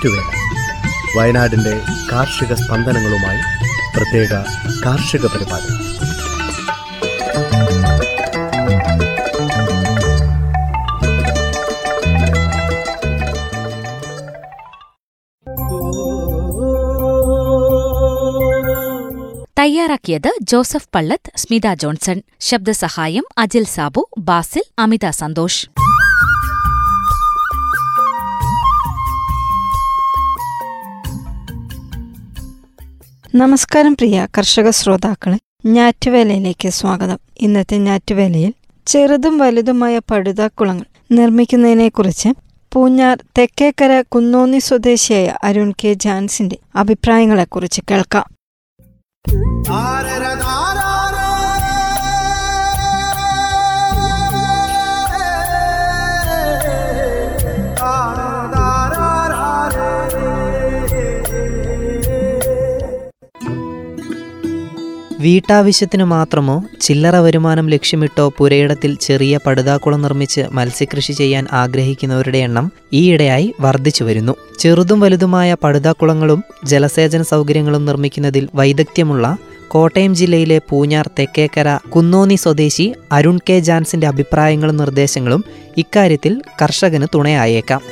ഞാറ്റുവേല വയനാടിന്റെ കാർഷിക സ്പന്ദനങ്ങളുമായി പ്രത്യേക കാർഷിക പരിപാടി. തയ്യാറാക്കിയത് ജോസഫ് പള്ളത്ത് സ്മിത ജോൺസൺ ശബ്ദസഹായം അജിൽ സാബു ബാസിൽ അമിത സന്തോഷ്. നമസ്കാരം പ്രിയ കർഷക ശ്രോതാക്കളെ ഞാറ്റുവേലയിലേക്ക് സ്വാഗതം. ഇന്നത്തെ ഞാറ്റുവേലയിൽ ചെറുതും വലുതുമായ പടുതാക്കുളങ്ങൾ നിർമ്മിക്കുന്നതിനെക്കുറിച്ച് പൂഞ്ഞാർ തെക്കേക്കര കുന്നോന്നി സ്വദേശിയായ അരുൺ കെ ജാൻസിന്റെ അഭിപ്രായങ്ങളെക്കുറിച്ച് കേൾക്കാം. വീട്ടാവശ്യത്തിനു മാത്രമോ ചില്ലറ വരുമാനം ലക്ഷ്യമിട്ടോ പുരയിടത്തിൽ ചെറിയ പടുതാക്കുളം നിർമ്മിച്ച് മത്സ്യകൃഷി ചെയ്യാൻ ആഗ്രഹിക്കുന്നവരുടെ എണ്ണം ഈയിടെയായി വർദ്ധിച്ചു വരുന്നു. ചെറുതും വലുതുമായ പടുതാക്കുളങ്ങളും ജലസേചന സൗകര്യങ്ങളും നിർമ്മിക്കുന്നതിൽ വൈദഗ്ധ്യമുള്ള കോട്ടയം ജില്ലയിലെ പൂഞ്ഞാർ തെക്കേക്കര കുന്നോന്നി സ്വദേശി അരുൺ കെ ജാൻസിന്റെ അഭിപ്രായങ്ങളും നിർദ്ദേശങ്ങളും ഇക്കാര്യത്തിൽ കർഷകന് തുണയായേക്കാം.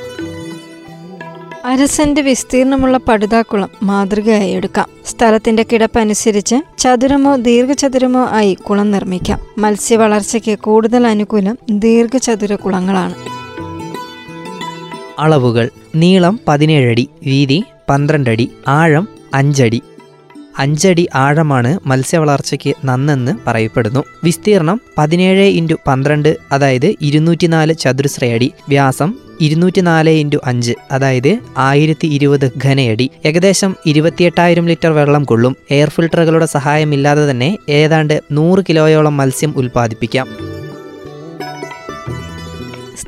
അരസെന്റ് വിസ്തീർണമുള്ള പടുതാക്കുളം മാതൃകയായി എടുക്കാം. സ്ഥലത്തിന്റെ കിടപ്പനുസരിച്ച് ചതുരമോ ദീർഘചതുരമോ ആയി കുളം നിർമ്മിക്കാം. മത്സ്യ വളർച്ചയ്ക്ക് കൂടുതൽ അനുകൂലം ദീർഘചതുര കുളങ്ങളാണ്. അളവുകൾ നീളം പതിനേഴടി വീതി പന്ത്രണ്ടടി ആഴം അഞ്ചടി. അഞ്ചടി ആഴമാണ് മത്സ്യവളർച്ചയ്ക്ക് നന്നെന്ന് പറയപ്പെടുന്നു. വിസ്തീർണം പതിനേഴ് ഇന്റു പന്ത്രണ്ട് അതായത് ഇരുന്നൂറ്റിനാല് ചതുരശ്രയടി. വ്യാസം ഇരുന്നൂറ്റിനാല് ഇന്റു അഞ്ച് അതായത് ആയിരത്തി ഇരുപത് ഘനയടി. ഏകദേശം ഇരുപത്തിയെട്ടായിരം ലിറ്റർ വെള്ളം കൊള്ളും. എയർ ഫിൽട്ടറുകളുടെ സഹായമില്ലാതെ തന്നെ ഏതാണ്ട് നൂറ് കിലോയോളം മത്സ്യം ഉൽപ്പാദിപ്പിക്കാം.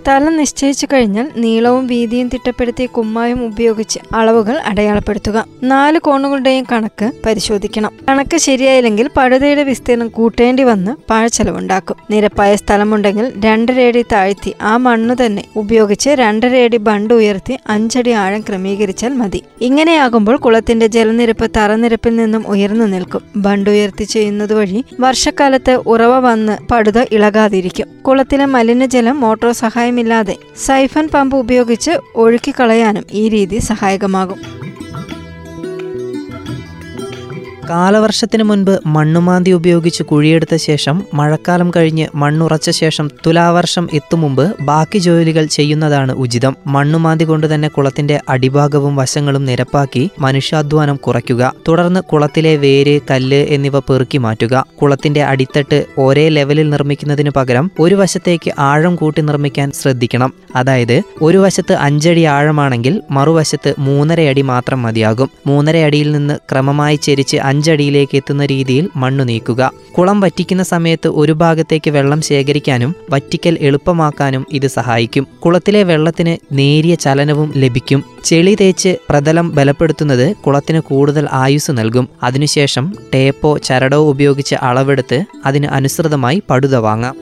സ്ഥലം നിശ്ചയിച്ചു കഴിഞ്ഞാൽ നീളവും വീതിയും തിട്ടപ്പെടുത്തിയ കുമ്മായം ഉപയോഗിച്ച് അളവുകൾ അടയാളപ്പെടുത്തുക. നാല് കോണുകളുടെയും കണക്ക് പരിശോധിക്കണം. കണക്ക് ശരിയായില്ലെങ്കിൽ പഴുതയുടെ വിസ്തീർണം കൂട്ടേണ്ടി വന്ന് പാഴ്ചെലവുണ്ടാക്കും നിരപ്പായ സ്ഥലമുണ്ടെങ്കിൽ രണ്ടരയടി താഴ്ത്തി ആ മണ്ണു തന്നെ ഉപയോഗിച്ച് രണ്ടരയടി ബണ്ട് ഉയർത്തി അഞ്ചടി ആഴം ക്രമീകരിച്ചാൽ മതി. ഇങ്ങനെയാകുമ്പോൾ കുളത്തിന്റെ ജലനിരപ്പ് തറനിരപ്പിൽ നിന്നും ഉയർന്നു നിൽക്കും. ബണ്ട് ഉയർത്തി ചെയ്യുന്നത് വഴി വർഷക്കാലത്ത് ഉറവ വന്ന് പടുത ഇളകാതിരിക്കും. കുളത്തിലെ മലിനജലം മോട്ടോർ സഹായമില്ലാതെ സൈഫൻ പമ്പ് ഉപയോഗിച്ച് ഒഴുക്കിക്കളയാനും ഈ രീതി സഹായകമാകും കാലവർഷത്തിന് മുൻപ് മണ്ണുമാന്തി ഉപയോഗിച്ച് കുഴിയെടുത്ത ശേഷം മഴക്കാലം കഴിഞ്ഞ് മണ്ണുറച്ച ശേഷം തുലാവർഷം എത്തും മുമ്പ് ബാക്കി ജോലികൾ ചെയ്യുന്നതാണ് ഉചിതം. മണ്ണുമാന്തി കൊണ്ട് തന്നെ കുളത്തിന്റെ അടിഭാഗവും വശങ്ങളും നിരപ്പാക്കി മനുഷ്യാധ്വാനം കുറയ്ക്കുക. തുടർന്ന് കുളത്തിലെ വേര് കല്ല് എന്നിവ പെറുക്കി മാറ്റുക. കുളത്തിന്റെ അടിത്തട്ട് ഒരേ ലെവലിൽ നിർമ്മിക്കുന്നതിന് പകരം ഒരു വശത്തേക്ക് ആഴം കൂട്ടി നിർമ്മിക്കാൻ ശ്രദ്ധിക്കണം. അതായത് ഒരു വശത്ത് അഞ്ചടി ആഴമാണെങ്കിൽ മറുവശത്ത് മൂന്നര അടി മാത്രം മതിയാകും. മൂന്നര അടിയിൽ നിന്ന് ക്രമമായി ചെരിച്ച് അഞ്ചടിയിലേക്ക് എത്തുന്ന രീതിയിൽ മണ്ണു നീക്കുക. കുളം വറ്റിക്കുന്ന സമയത്ത് ഒരു ഭാഗത്തേക്ക് വെള്ളം ശേഖരിക്കാനും വറ്റിക്കൽ എളുപ്പമാക്കാനും ഇത് സഹായിക്കും. കുളത്തിലെ വെള്ളത്തിന് നേരിയ ചലനവും ലഭിക്കും. ചെളി തേച്ച് പ്രതലം ബലപ്പെടുത്തുന്നത് കുളത്തിന് കൂടുതൽ ആയുസ് നൽകും. അതിനുശേഷം ടേപ്പോ ചരടോ ഉപയോഗിച്ച് അളവെടുത്ത് അതിന് അനുസൃതമായി പടുത വാങ്ങാം.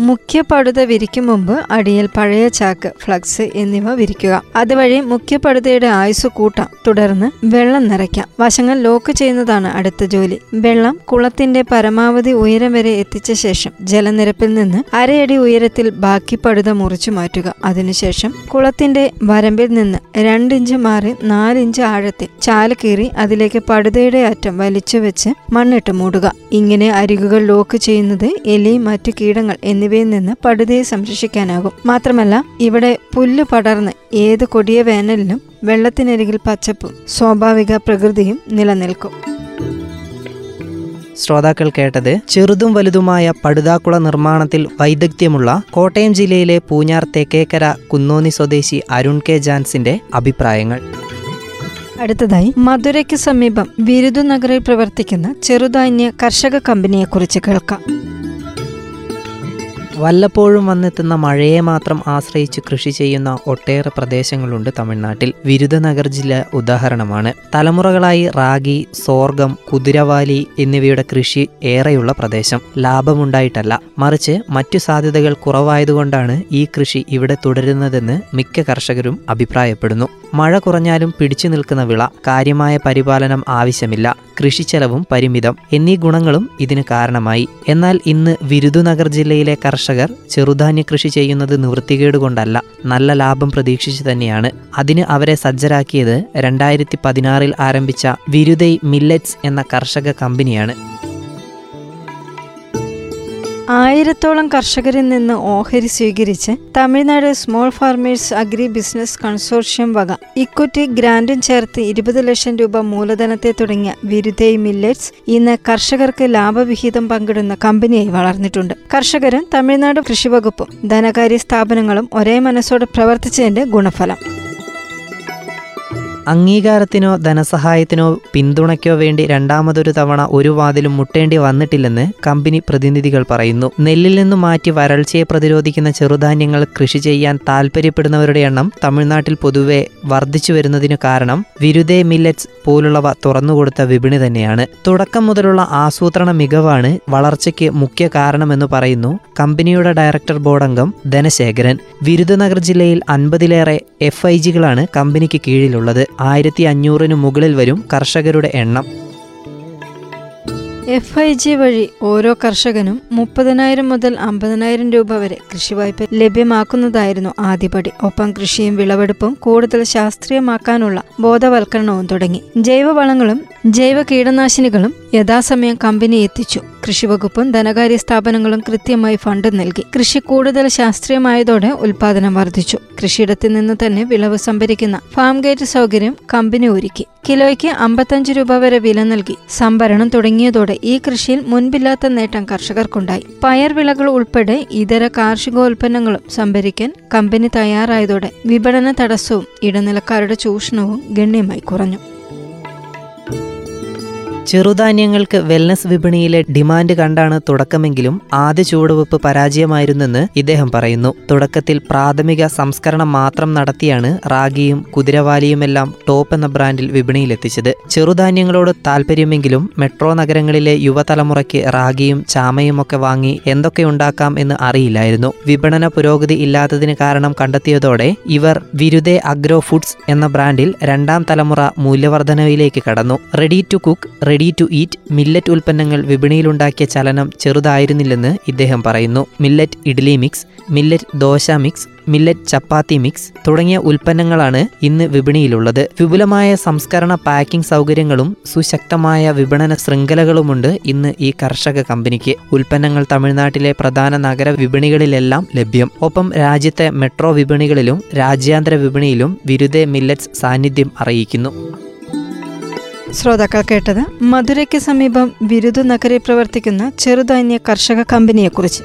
മുഖ്യ പടുത വിരിക്കും മുമ്പ് അടിയിൽ പഴയ ചാക്ക് ഫ്ലക്സ് എന്നിവ വിരിക്കുക. അതുവഴി മുഖ്യ പടുതയുടെ ആയുസ് കൂട്ടാം. തുടർന്ന് വെള്ളം നിറയ്ക്കാം. വശങ്ങൾ ലോക്ക് ചെയ്യുന്നതാണ് അടുത്ത ജോലി. വെള്ളം കുളത്തിന്റെ പരമാവധി ഉയരം വരെ എത്തിച്ച ശേഷം ജലനിരപ്പിൽ നിന്ന് അരയടി ഉയരത്തിൽ ബാക്കി പടുത മുറിച്ചു മാറ്റുക. അതിനുശേഷം കുളത്തിന്റെ വരമ്പിൽ നിന്ന് രണ്ടിഞ്ച് മാറി നാലിഞ്ച് ആഴത്തിൽ ചാൽ കീറി അതിലേക്ക് പടുതയുടെ അറ്റം വലിച്ചു വെച്ച് മണ്ണിട്ട് മൂടുക. ഇങ്ങനെ അരികുകൾ ലോക്ക് ചെയ്യുന്നത് എലി മറ്റു കീടങ്ങൾ എന്നിവയിൽ നിന്ന് പടുതയെ സംരക്ഷിക്കാനാകും. മാത്രമല്ല ഇവിടെ പുല്ല് പടർന്ന് ഏത് കൊടിയ വേനലിലും വെള്ളത്തിനരികിൽ പച്ചപ്പും സ്വാഭാവിക പ്രകൃതിയും നിലനിൽക്കും. ശ്രോതാക്കൾ കേട്ടത് ചെറുതും വലുതുമായ പടുതാക്കുള നിർമ്മാണത്തിൽ വൈദഗ്ധ്യമുള്ള കോട്ടയം ജില്ലയിലെ പൂഞ്ഞാർ തെക്കേക്കര കുന്നോന്നി സ്വദേശി അരുൺ കെ ജാൻസിന്റെ അഭിപ്രായങ്ങൾ. അടുത്തതായി മധുരയ്ക്ക് സമീപം വിരുദു നഗറിൽ പ്രവർത്തിക്കുന്ന ചെറുധാന്യ കർഷക കമ്പനിയെക്കുറിച്ച് കേൾക്കാം. വല്ലപ്പോഴും വന്നെത്തുന്ന മഴയെ മാത്രം ആശ്രയിച്ച് കൃഷി ചെയ്യുന്ന ഒട്ടേറെ പ്രദേശങ്ങളുണ്ട് തമിഴ്നാട്ടിൽ. വിരുദനഗർ ജില്ല ഉദാഹരണമാണ്. തലമുറകളായി റാഗി സോർഗം കുതിരവാലി എന്നിവയുടെ കൃഷി ഏറെയുള്ള പ്രദേശം. ലാഭമുണ്ടായിട്ടല്ല. മറിച്ച് മറ്റു സാധ്യതകൾ കുറവായതുകൊണ്ടാണ് ഈ കൃഷി ഇവിടെ തുടരുന്നതെന്ന് മിക്ക കർഷകരും അഭിപ്രായപ്പെടുന്നു. മഴ കുറഞ്ഞാലും പിടിച്ചു നിൽക്കുന്ന വിള കാര്യമായ പരിപാലനം ആവശ്യമില്ല. കൃഷി ചെലവും പരിമിതം. എന്നീ ഗുണങ്ങളും ഇതിന് കാരണമായി. എന്നാൽ ഇന്ന് വിരുദുനഗർ ജില്ലയിലെ കർഷകർ ചെറുധാന്യ കൃഷി ചെയ്യുന്നത് നിവൃത്തികേട് കൊണ്ടല്ല നല്ല ലാഭം പ്രതീക്ഷിച്ച് തന്നെയാണ്. അതിന് അവരെ സജ്ജരാക്കിയത് രണ്ടായിരത്തി പതിനാറിൽ ആരംഭിച്ച വിരുദൈ മില്ലറ്റ്സ് എന്ന കർഷക കമ്പനിയാണ്. ആയിരത്തോളം കർഷകരിൽ നിന്ന് ഓഹരി സ്വീകരിച്ച് Tamil Nadu small farmers agri business consortium വക ഇക്വിറ്റി ഗ്രാൻഡും ചേർത്ത് ഇരുപത് ലക്ഷം രൂപ മൂലധനത്തെ തുടങ്ങിയ വിരുദ്ധേ മില്ലറ്റ്സ് ഇന്ന് കർഷകർക്ക് ലാഭവിഹിതം പങ്കിടുന്ന കമ്പനിയായി വളർന്നിട്ടുണ്ട്. കർഷകരും തമിഴ്നാട് കൃഷിവകുപ്പും ധനകാര്യ സ്ഥാപനങ്ങളും ഒരേ മനസ്സോടെ പ്രവർത്തിച്ചതിന്റെ ഗുണഫലം. അംഗീകാരത്തിനോ ധനസഹായത്തിനോ പിന്തുണയ്ക്കോ വേണ്ടി രണ്ടാമതൊരു തവണ ഒരു വാതിലും മുട്ടേണ്ടി വന്നിട്ടില്ലെന്ന് കമ്പനി പ്രതിനിധികൾ പറയുന്നു. നെല്ലിൽ നിന്ന് മാറ്റി വരൾച്ചയെ പ്രതിരോധിക്കുന്ന ചെറുധാന്യങ്ങൾ കൃഷി ചെയ്യാൻ താൽപ്പര്യപ്പെടുന്നവരുടെ എണ്ണം തമിഴ്നാട്ടിൽ പൊതുവെ വർദ്ധിച്ചു വരുന്നതിനു കാരണം വിരുദേ മില്ലറ്റ്സ് പോലുള്ളവ തുറന്നുകൊടുത്ത വിപണി തന്നെയാണ്. തുടക്കം മുതലുള്ള ആസൂത്രണ മികവാണ് വളർച്ചയ്ക്ക് മുഖ്യ കാരണമെന്ന് പറയുന്നു കമ്പനിയുടെ ഡയറക്ടർ ബോർഡ് അംഗം ധനശേഖരൻ വിരുദനഗർ ജില്ലയിൽ അൻപതിലേറെ എഫ് ഐ ജികളാണ് കമ്പനിക്ക് കീഴിലുള്ളത്. ആയിരത്തി അഞ്ഞൂറിന് മുകളിൽ വരും കർഷകരുടെ എണ്ണം. എഫ് ഐ ജി വഴി ഓരോ കർഷകനും മുപ്പതിനായിരം മുതൽ അമ്പതിനായിരം രൂപ വരെ കൃഷി വായ്പ ലഭ്യമാക്കുന്നതായിരുന്നു ആദ്യപടി. ഒപ്പം കൃഷിയും വിളവെടുപ്പും കൂടുതൽ ശാസ്ത്രീയമാക്കാനുള്ള ബോധവൽക്കരണവും തുടങ്ങി. ജൈവവളങ്ങളും ജൈവ കീടനാശിനികളും യഥാസമയം കമ്പനി എത്തിച്ചു. കൃഷിവകുപ്പും ധനകാര്യ സ്ഥാപനങ്ങളും കൃത്യമായി ഫണ്ട് നൽകി. കൃഷി കൂടുതൽ ശാസ്ത്രീയമായതോടെ ഉൽപാദനം വർദ്ധിച്ചു. കൃഷിയിടത്തിൽ നിന്ന് തന്നെ വിളവ് സംഭരിക്കുന്ന ഫാം ഗേറ്റ് സൗകര്യം കമ്പനി ഒരുക്കി. കിലോയ്ക്ക് അമ്പത്തഞ്ച് രൂപ വരെ വില നൽകി. സംഭരണം തുടങ്ങിയതോടെ ഈ കൃഷിയിൽ മുൻപില്ലാത്ത നേട്ടം കർഷകർക്കുണ്ടായി. പയർ വിളകൾ ഉൾപ്പെടെ ഇതര കാർഷികോൽപ്പന്നങ്ങളും സംഭരിക്കാൻ കമ്പനി തയ്യാറായതോടെ വിപണന തടസ്സവും ഇടനിലക്കാരുടെ ചൂഷണവും ഗണ്യമായി കുറഞ്ഞു. ചെറുധാന്യങ്ങൾക്ക് വെൽനസ് വിപണിയിലെ ഡിമാൻഡ് കണ്ടാണ് തുടക്കമെങ്കിലും ആദ്യ ചുവടുവെപ്പ് പരാജയമായിരുന്നെന്ന് ഇദ്ദേഹം പറയുന്നു. തുടക്കത്തിൽ പ്രാഥമിക സംസ്കരണം മാത്രം നടത്തിയാണ് റാഗിയും കുതിരവാലിയുമെല്ലാം ടോപ്പ് എന്ന ബ്രാൻഡിൽ വിപണിയിലെത്തിച്ചത്. ചെറുധാന്യങ്ങളോട് താല്പര്യമെങ്കിലും മെട്രോ നഗരങ്ങളിലെ യുവതലമുറയ്ക്ക് റാഗിയും ചാമയുമൊക്കെ വാങ്ങി എന്തൊക്കെ ഉണ്ടാക്കാം എന്ന് അറിയില്ലായിരുന്നു. വിപണന പുരോഗതി ഇല്ലാത്തതിന് കാരണം കണ്ടെത്തിയതോടെ ഇവർ വിരുദേ അഗ്രോ ഫുഡ്സ് എന്ന ബ്രാൻഡിൽ രണ്ടാം തലമുറ മൂല്യവർദ്ധനവിലേക്ക് കടന്നു. Ready to cook ready to eat millet ഉൽപ്പന്നങ്ങൾ വിപണിയിലുണ്ടാക്കിയ ചലനം ചെറുതായിരുന്നില്ലെന്ന് ഇദ്ദേഹം പറയുന്നു. Millet idli mix millet dosa mix millet chapati mix തുടങ്ങിയ ഉൽപ്പന്നങ്ങളാണ് ഇന്ന് വിപണിയിലുള്ളത്. വിപുലമായ സംസ്കരണ പാക്കിംഗ് സൗകര്യങ്ങളും സുശക്തമായ വിപണന ശൃംഖലകളുമുണ്ട് ഇന്ന് ഈ കർഷക കമ്പനിക്ക്. ഉൽപ്പന്നങ്ങൾ തമിഴ്നാട്ടിലെ പ്രധാന നഗര വിപണികളിലെല്ലാം ലഭ്യം. ഒപ്പം രാജ്യത്തെ മെട്രോ വിപണികളിലും രാജ്യാന്തര വിപണിയിലും വിരുദേ മില്ലറ്റ്സ് സാന്നിധ്യം അറിയിക്കുന്നു. ശ്രോതാക്കൾ കേട്ടത് മധുരയ്ക്ക് സമീപം വിരുദു നഗരിൽ പ്രവർത്തിക്കുന്ന ചെറുധാന്യ കർഷക കമ്പനിയെക്കുറിച്ച്.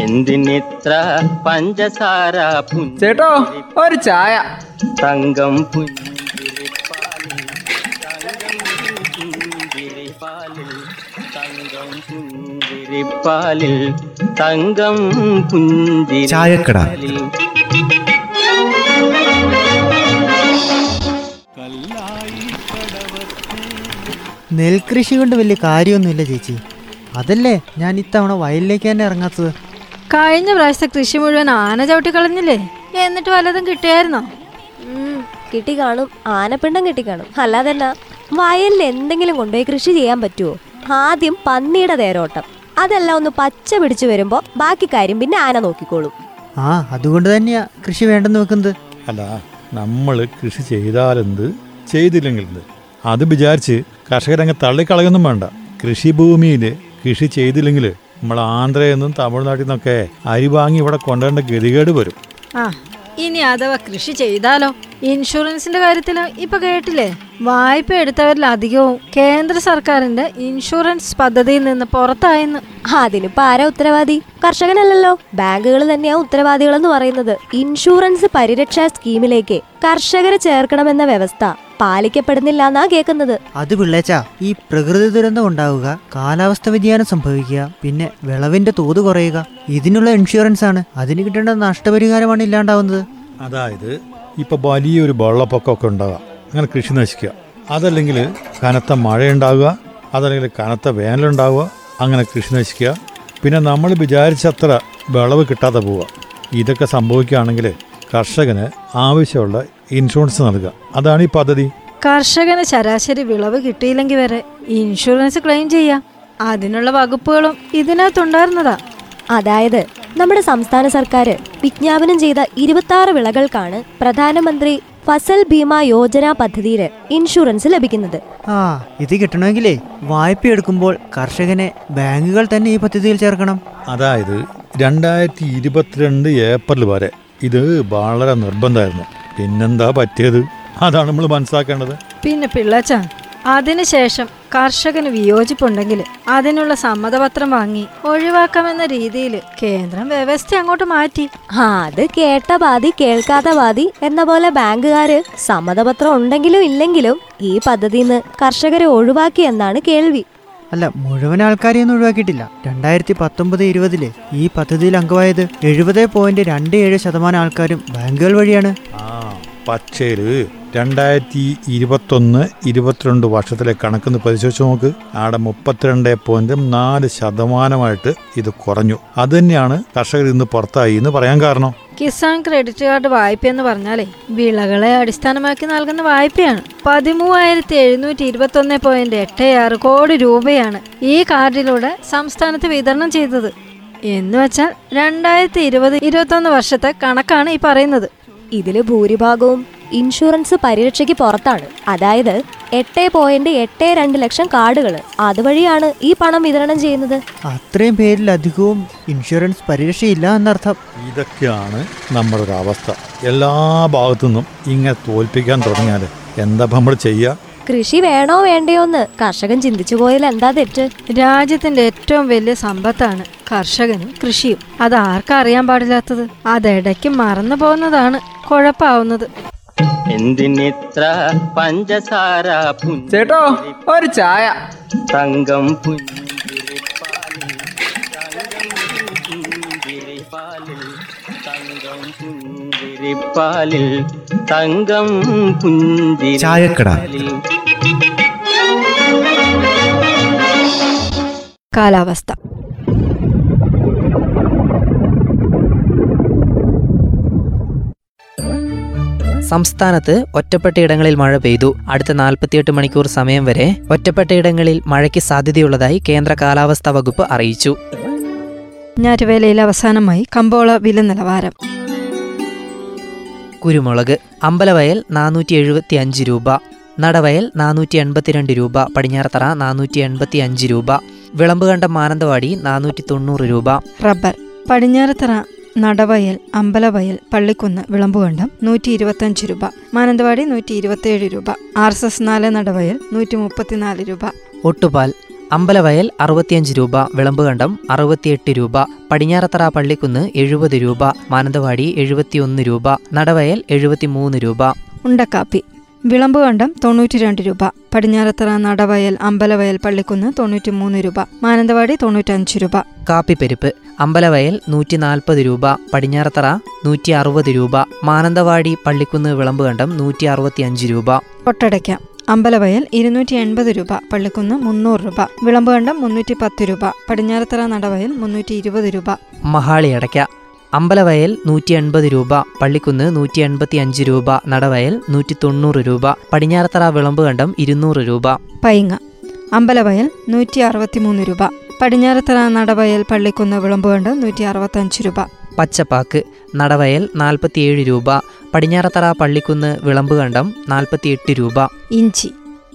എന്തിനിത്ര പഞ്ചസാര ചേട്ടോ ഒരു ചായ. തങ്കം പുഞ്ചിരിപ്പാലിൽ തങ്കം പുഞ്ചിരിപ്പാലിൽ തങ്കം പുഞ്ചിരിപ്പാലിൽ തങ്കം ചായക്കട. നെൽകൃഷി കൊണ്ട് വലിയ കാര്യമൊന്നുമില്ല ചേച്ചി. അതല്ലേ ഞാൻ ഇത്തവണ വയലിലേക്ക് തന്നെ ഇറങ്ങാത്തത്? കഴിഞ്ഞ പ്രാവശ്യത്തെ കൃഷി മുഴുവൻ ആന ചവിട്ടി കളഞ്ഞില്ലേ? എന്നിട്ട് വല്ലതും കിട്ടിയായിരുന്നോ? കിട്ടി കാണും ആനപ്പിണ്ടം കിട്ടി കാണും അല്ലാതെ എന്നാ വയലിൽ എന്തെങ്കിലും കൊണ്ടുപോയി കൃഷി ചെയ്യാൻ പറ്റുമോ ആദ്യം പന്നിയുടെ തേരോട്ടം. അതെല്ലാം ഒന്ന് പച്ച പിടിച്ചു വരുമ്പോ ബാക്കി കാര്യം പിന്നെ ആന നോക്കിക്കോളും. ആ അതുകൊണ്ട് തന്നെയാ കൃഷി വേണ്ടെന്ന് വെക്കുന്നത്. അല്ല നമ്മൾ കൃഷി ചെയ്താലെന്ത്? ചെയ്തില്ലെങ്കിലെന്ത്? അത് വിചാരിച്ച് കർഷകരങ്ങ് തള്ളിക്കളയൊന്നും വേണ്ട. കൃഷിഭൂമിയിൽ കൃഷി ചെയ്തില്ലെങ്കിൽ നമ്മൾ ആന്ധ്രയിൽ നിന്നും തമിഴ്നാട്ടിൽ നിന്നൊക്കെ അരി വാങ്ങി ഇവിടെ കൊണ്ടുവരേണ്ട ഗതികേട് വരും. ആ ഇനി അഥവാ കൃഷി ചെയ്താലോ? ഇൻഷുറൻസിന്റെ കാര്യത്തിൽ ഇപ്പൊ കേട്ടില്ലേ? വായ്പ എടുത്തവരിൽ അധികവും കേന്ദ്ര സർക്കാരിന്റെ ഇൻഷുറൻസ് പദ്ധതിയിൽ നിന്ന് പുറത്തായെന്ന്. അതിനിപ്പോ ആരാ ഉത്തരവാദി? കർഷകനല്ലല്ലോ. ബാങ്കുകൾ തന്നെയാ ഉത്തരവാദികളെന്ന് പറയുന്നത്. ഇൻഷുറൻസ് പരിരക്ഷാ സ്കീമിലേക്ക് കർഷകരെ ചേർക്കണമെന്ന വ്യവസ്ഥ. പാലിക്കപ്പെടുന്നില്ല എന്നാ കേൾക്കുന്നത് അത് പിള്ളേച്ച ഈ പ്രകൃതി ദുരന്തം ഉണ്ടാവുക കാലാവസ്ഥ വ്യതിയാനം സംഭവിക്കുക പിന്നെ വിളവിന്റെ തോത് കുറയുക ഇതിനുള്ള ഇൻഷുറൻസ് ആണ്. അതിന് കിട്ടേണ്ട നഷ്ടപരിഹാരമാണ് ഇല്ലാണ്ടാവുന്നത്. അതായത് ഇപ്പൊ വലിയൊരു വെള്ളപ്പൊക്കമൊക്കെ ഉണ്ടാവുക അങ്ങനെ കൃഷി നശിക്കുക. അതല്ലെങ്കിൽ കനത്ത മഴയുണ്ടാവുക അതല്ലെങ്കിൽ കനത്ത വേനലുണ്ടാവുക അങ്ങനെ കൃഷി നശിക്കുക. പിന്നെ നമ്മൾ വിചാരിച്ചത്ര വിളവ് കിട്ടാതെ പോവുക. ഇതൊക്കെ സംഭവിക്കുകയാണെങ്കിൽ കർഷകന് ആവശ്യമുള്ള ഇൻഷുറൻസ് നൽകുക. അതാണ് ഈ പദ്ധതി. കർഷകന് ശരാശരി വിളവ് കിട്ടിയില്ലെങ്കിൽ വരെ ഇൻഷുറൻസ് ക്ലെയിം ചെയ്യാം. അതിനുള്ള വകുപ്പുകളും ഇതിനകത്തുണ്ടായിരുന്നതാ. അതായത് നമ്മുടെ സംസ്ഥാന സർക്കാർ വിജ്ഞാപനം ചെയ്ത ഇരുപത്തി ആറ് വിളകൾക്കാണ് പ്രധാനമന്ത്രി ഫസൽ ഭീമ യോജന പദ്ധതിയിൽ ഇൻഷുറൻസ് ലഭിക്കുന്നത്. ആ ഇത് കിട്ടണമെങ്കിലേ വായ്പ എടുക്കുമ്പോൾ കർഷകനെ ബാങ്കുകൾ തന്നെ ഈ പദ്ധതിയിൽ ചേർക്കണം. അതായത് രണ്ടായിരത്തി ഇരുപത്തിരണ്ട് ഏപ്രിൽ വരെ ഇത് വളരെ നിർബന്ധമായിരുന്നു. പിന്നെന്താ പറ്റിയത്? അതാണ് നമ്മൾ മനസ്സിലാക്കേണ്ടത്. പിന്നെ പിള്ളച്ച അതിനുശേഷം കർഷകന് വിയോജിപ്പുണ്ടെങ്കിൽ അതിനുള്ള സമ്മതപത്രം വാങ്ങി ഒഴിവാക്കാമെന്ന രീതിയിൽ കേന്ദ്രം വ്യവസ്ഥ അങ്ങോട്ട് മാറ്റി. ആ അത് കേട്ട ബാധി കേൾക്കാത്ത ബാധി എന്ന പോലെ ബാങ്കുകാര് സമ്മതപത്രം ഉണ്ടെങ്കിലും ഇല്ലെങ്കിലും ഈ പദ്ധതിന്ന് കർഷകരെ ഒഴിവാക്കി എന്നാണ് കേൾവി. അല്ല മുഴുവൻ ആൾക്കാരെയൊന്നും ഒഴിവാക്കിയിട്ടില്ല. രണ്ടായിരത്തി പത്തൊമ്പത് ഇരുപതിൽ ഈ പദ്ധതിയിൽ അംഗമായത് എഴുപത് പോയിന്റ് രണ്ട് ഏഴ് ശതമാനം ആൾക്കാരും ബാങ്കുകൾ വഴിയാണ്. രണ്ടായിരത്തി ഇരുപത്തൊന്ന് ഇരുപത്തിരണ്ട് വർഷത്തിലെ കണക്കെന്ന് പരിശോധിച്ച് നോക്ക്. ആടെ മുപ്പത്തിരണ്ട് പോയിന്റ് നാല് ശതമാനമായിട്ട് ഇത് കുറഞ്ഞു. അത് തന്നെയാണ് കർഷകർ ഇന്ന് പുറത്തായി എന്ന് പറയാൻ കാരണം. കിസാൻ ക്രെഡിറ്റ് കാർഡ് വായ്പ എന്ന് പറഞ്ഞാലേ വിളകളെ അടിസ്ഥാനമാക്കി നൽകുന്ന വായ്പയാണ്. പതിമൂവായിരത്തി എഴുന്നൂറ്റി ഇരുപത്തി ഒന്ന് പോയിന്റ് എട്ട് ആറ് കോടി രൂപയാണ് ഈ കാർഡിലൂടെ സംസ്ഥാനത്ത് വിതരണം ചെയ്തത്. എന്ന് വെച്ചാൽ രണ്ടായിരത്തി ഇരുപത് ഇരുപത്തൊന്ന് വർഷത്തെ കണക്കാണ് ഈ പറയുന്നത്. ഇതിൽ ഭൂരിഭാഗവും ഇൻഷുറൻസ് പരിരക്ഷയ്ക്ക് പുറത്താണ്. അതായത് എട്ട് പോയിന്റ് എട്ട് രണ്ട് ലക്ഷം കാർഡുകൾ അതുവഴിയാണ് ഈ പണം വിതരണം ചെയ്യുന്നത്. അത്രയും പേരിൽ അധികവും ഇൻഷുറൻസ് പരിരക്ഷയില്ല എന്നർത്ഥം. ഇതൊക്കെയാണ് നമ്മുടെ ഒരു അവസ്ഥ. എല്ലാ ഭാഗത്തു നിന്നും ഇങ്ങനെ തോൽപ്പിക്കാൻ തുടങ്ങിയാൽ എന്താ നമ്മൾ ചെയ്യുക കൃഷി വേണോ വേണ്ടയോ എന്ന് കർഷകൻ ചിന്തിച്ചു പോയാൽ എന്താ തെറ്റ്? രാജ്യത്തിന്റെ ഏറ്റവും വലിയ സമ്പത്താണ് കർഷകനും കൃഷിയും. അത് ആർക്കും അറിയാൻ പാടില്ലാത്തത്? അതിടയ്ക്ക് മറന്നു പോകുന്നതാണ് കുഴപ്പാവുന്നത്. എന്തിനിത്ര പഞ്ചസാര ചേട്ടോ ഒരു ചായ. തങ്കം പുഞ്ചിരിപ്പാലിൽ തങ്കം പുഞ്ചിരിപ്പാലിൽ തങ്കം പുഞ്ചിരിപ്പാലിൽ. ചായക്കട. കാലാവസ്ഥ. സംസ്ഥാനത്ത് ഒറ്റപ്പെട്ടയിടങ്ങളിൽ മഴ പെയ്തു. അടുത്ത നാൽപ്പത്തിയെട്ട് മണിക്കൂർ സമയം വരെ ഒറ്റപ്പെട്ടയിടങ്ങളിൽ മഴയ്ക്ക് സാധ്യതയുള്ളതായി കേന്ദ്ര കാലാവസ്ഥാ വകുപ്പ് അറിയിച്ചു. ഞാറ്റുവേലയിൽ അവസാനമായി കമ്പോള വില നിലവാരം. കുരുമുളക് അമ്പലവയൽ നാനൂറ്റി എഴുപത്തി അഞ്ച് രൂപ നടവയൽ നാനൂറ്റി എൺപത്തിരണ്ട് രൂപ പടിഞ്ഞാറത്തറ നാനൂറ്റി എൺപത്തി അഞ്ച് രൂപ വിളമ്പുകണ്ടം മാനന്തവാടി നാനൂറ്റി തൊണ്ണൂറ് രൂപ. റബ്ബർ പടിഞ്ഞാറത്തറ നടവയൽ അമ്പലവയൽ പള്ളിക്കുന്ന് വിളമ്പുകണ്ടം നൂറ്റി ഇരുപത്തഞ്ച് രൂപ. മാനന്തവാടി നൂറ്റി ഇരുപത്തിയേഴ് രൂപ. ആർ എസ് എസ് നാല് നടവയൽ നൂറ്റി മുപ്പത്തിനാല് രൂപ. ഒട്ടുപാൽ അമ്പലവയൽ അറുപത്തിയഞ്ച് രൂപ വിളമ്പുകണ്ടം അറുപത്തിയെട്ട് രൂപ പടിഞ്ഞാറത്തറ പള്ളിക്കുന്ന് എഴുപത് രൂപ മാനന്തവാടി എഴുപത്തിയൊന്ന് രൂപ നടവയൽ എഴുപത്തിമൂന്ന് രൂപ. ഉണ്ടക്കാപ്പി വിളമ്പുകണ്ടം തൊണ്ണൂറ്റി രണ്ട് രൂപ. പടിഞ്ഞാറത്തറ നടവയൽ അമ്പലവയൽ പള്ളിക്കുന്ന് തൊണ്ണൂറ്റി മൂന്ന് രൂപ. മാനന്തവാടി തൊണ്ണൂറ്റഞ്ച് രൂപ. കാപ്പിപ്പെരുപ്പ് അമ്പലവയൽ നൂറ്റി നാൽപ്പത് രൂപ. പടിഞ്ഞാറത്തറ നൂറ്റി അറുപത് രൂപ. മാനന്തവാടി പള്ളിക്കുന്ന് വിളമ്പുകണ്ടം നൂറ്റി അറുപത്തി അഞ്ച് രൂപ. ഒട്ടടയ്ക്ക അമ്പലവയൽ ഇരുന്നൂറ്റി എൺപത് രൂപ. പള്ളിക്കുന്ന് മുന്നൂറ് രൂപ. വിളമ്പുകണ്ടം മുന്നൂറ്റി പത്ത് രൂപ. പടിഞ്ഞാറത്തറ നടവയൽ മുന്നൂറ്റി ഇരുപത് രൂപ. മഹാളി അടയ്ക്ക അമ്പലവയൽ നൂറ്റി എൺപത് രൂപ പള്ളിക്കുന്ന് നൂറ്റി എൺപത്തി അഞ്ച് രൂപ നടവയൽ നൂറ്റി തൊണ്ണൂറ് രൂപ പടിഞ്ഞാറത്തറ വിളമ്പ് കണ്ടം ഇരുന്നൂറ് രൂപ. പൈങ്ങ അമ്പലവയൽ നൂറ്റി അറുപത്തിമൂന്ന് രൂപ പടിഞ്ഞാറത്തറ നടവയൽ പള്ളിക്കുന്ന് വിളമ്പ് കണ്ടം നൂറ്റി അറുപത്തഞ്ച് രൂപ. പച്ചപ്പാക്ക് നടവയൽ നാൽപ്പത്തിയേഴ് രൂപ പടിഞ്ഞാറത്തറ പള്ളിക്കുന്ന് വിളമ്പ് കണ്ടം നാൽപ്പത്തിയെട്ട് രൂപ. ഇഞ്ചി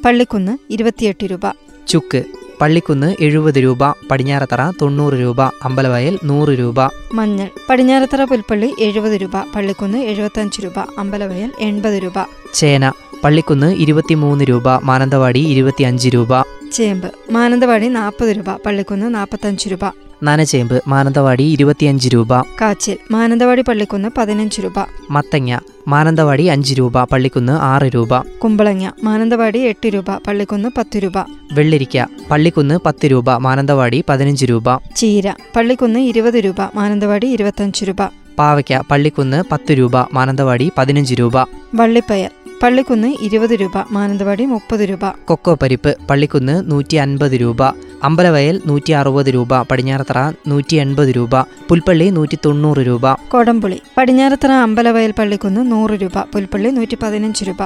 പള്ളിക്കുന്ന് ഇരുപത്തിയെട്ട് രൂപ. ചുക്ക് പള്ളിക്കുന്ന് എഴുപത് രൂപ പടിഞ്ഞാറത്തറ തൊണ്ണൂറ് രൂപ അമ്പലവയൽ നൂറ് രൂപ. മഞ്ഞൾ പടിഞ്ഞാറത്തറ പുൽപ്പള്ളി എഴുപത് രൂപ പള്ളിക്കുന്ന് എഴുപത്തഞ്ച് രൂപ അമ്പലവയൽ എൺപത് രൂപ. ചേന പള്ളിക്കുന്ന് ഇരുപത്തിമൂന്ന് രൂപ മാനന്തവാടി ഇരുപത്തിയഞ്ച് രൂപ. ചേമ്പ് മാനന്തവാടി നാൽപ്പത് രൂപ പള്ളിക്കുന്ന് നാൽപ്പത്തഞ്ച് രൂപ. നനചേമ്പ് മാനന്തവാടി ഇരുപത്തിയഞ്ച് രൂപ. കാച്ചിൽ മാനന്തവാടി പള്ളിക്കുന്ന് പതിനഞ്ച് രൂപ. മത്തങ്ങ മാനന്തവാടി അഞ്ച് രൂപ പള്ളിക്കുന്ന് ആറ് രൂപ. കുമ്പളങ്ങ മാനന്തവാടി എട്ട് രൂപ പള്ളിക്കുന്ന് പത്ത് രൂപ. വെള്ളരിക്ക പള്ളിക്കുന്ന് പത്ത് രൂപ മാനന്തവാടി പതിനഞ്ച് രൂപ. ചീര പള്ളിക്കുന്ന് ഇരുപത് രൂപ മാനന്തവാടി ഇരുപത്തഞ്ച് രൂപ. പാവയ്ക്ക പള്ളിക്കുന്ന് പത്ത് രൂപ മാനന്തവാടി പതിനഞ്ച് രൂപ. വള്ളിപ്പയർ പള്ളിക്കുന്ന് ഇരുപത് രൂപ മാനന്തവാടി മുപ്പത് രൂപ. കൊക്കോ പരിപ്പ് പള്ളിക്കുന്ന് നൂറ്റി അൻപത് രൂപ. അമ്പലവയൽ നൂറ്റി അറുപത് രൂപ പടിഞ്ഞാറത്തറ നൂറ്റി എൺപത് രൂപ പുൽപ്പള്ളി നൂറ്റി തൊണ്ണൂറ് രൂപ. കൊടംപുളി പടിഞ്ഞാറത്തറ അമ്പലവയൽ പള്ളിക്കുന്ന് നൂറ് രൂപ പുൽപ്പള്ളി നൂറ്റി പതിനഞ്ച് രൂപ.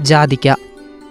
ജാതിക്ക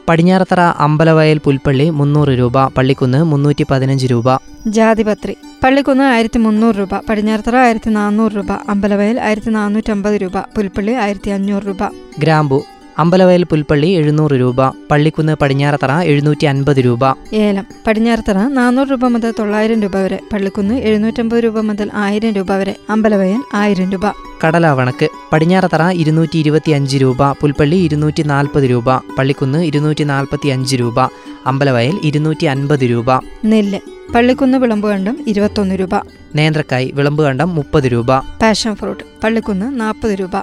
പടിഞ്ഞാറത്തറ അമ്പലവയൽ പുൽപ്പള്ളി മുന്നൂറ് രൂപ പള്ളിക്കുന്ന് മുന്നൂറ്റി പതിനഞ്ച് രൂപ. ജാതിപത്രി പള്ളിക്കുന്ന് ആയിരത്തി മുന്നൂറ് രൂപ പടിഞ്ഞാറത്തറ ആയിരത്തി നാനൂറ് രൂപ അമ്പലവയൽ ആയിരത്തി നാനൂറ്റമ്പത് രൂപ പുൽപ്പള്ളി ആയിരത്തി അഞ്ഞൂറ് രൂപ. ഗ്രാമ്പു അമ്പലവയൽ പുൽപ്പള്ളി എഴുന്നൂറ് രൂപ പള്ളിക്കുന്ന് പടിഞ്ഞാറത്തറ എഴുന്നൂറ്റി അൻപത് രൂപ. ഏലം പടിഞ്ഞാറത്തറ നാനൂറ് രൂപ മുതൽ തൊള്ളായിരം രൂപ വരെ പള്ളിക്കുന്ന് എഴുന്നൂറ്റമ്പത് രൂപ മുതൽ ആയിരം രൂപ വരെ അമ്പലവയൽ ആയിരം രൂപ. കടലാവണക്ക് പടിഞ്ഞാറത്തറ ഇരുന്നൂറ്റി ഇരുപത്തി അഞ്ച് രൂപ പുൽപ്പള്ളി ഇരുന്നൂറ്റി നാൽപ്പത് രൂപ പള്ളിക്കുന്ന് ഇരുന്നൂറ്റി നാൽപ്പത്തി അഞ്ച് രൂപ അമ്പലവയൽ ഇരുന്നൂറ്റി അൻപത് രൂപ. നെല്ല് പള്ളിക്കുന്ന് വിളമ്പുകണ്ടം ഇരുപത്തൊന്ന് രൂപ. നേന്ത്രക്കായ് വിളമ്പുകണ്ടം മുപ്പത് രൂപ. പാഷൻ ഫ്രൂട്ട് പള്ളിക്കുന്ന് നാൽപ്പത് രൂപ.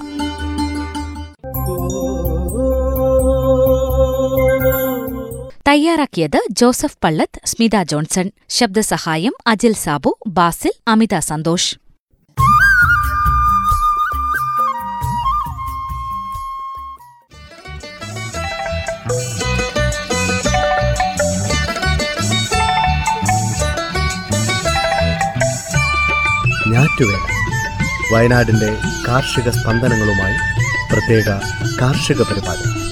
തയ്യാറാക്കിയത് ജോസഫ് പള്ളത്ത് സ്മിത ജോൺസൺ. ശബ്ദസഹായം അജിൽ സാബു ബാസിൽ അമിത സന്തോഷ്. വയനാടിന്റെ കാർഷിക സ്പന്ദനങ്ങളുമായി പ്രത്യേക കാർഷിക പരിപാടി.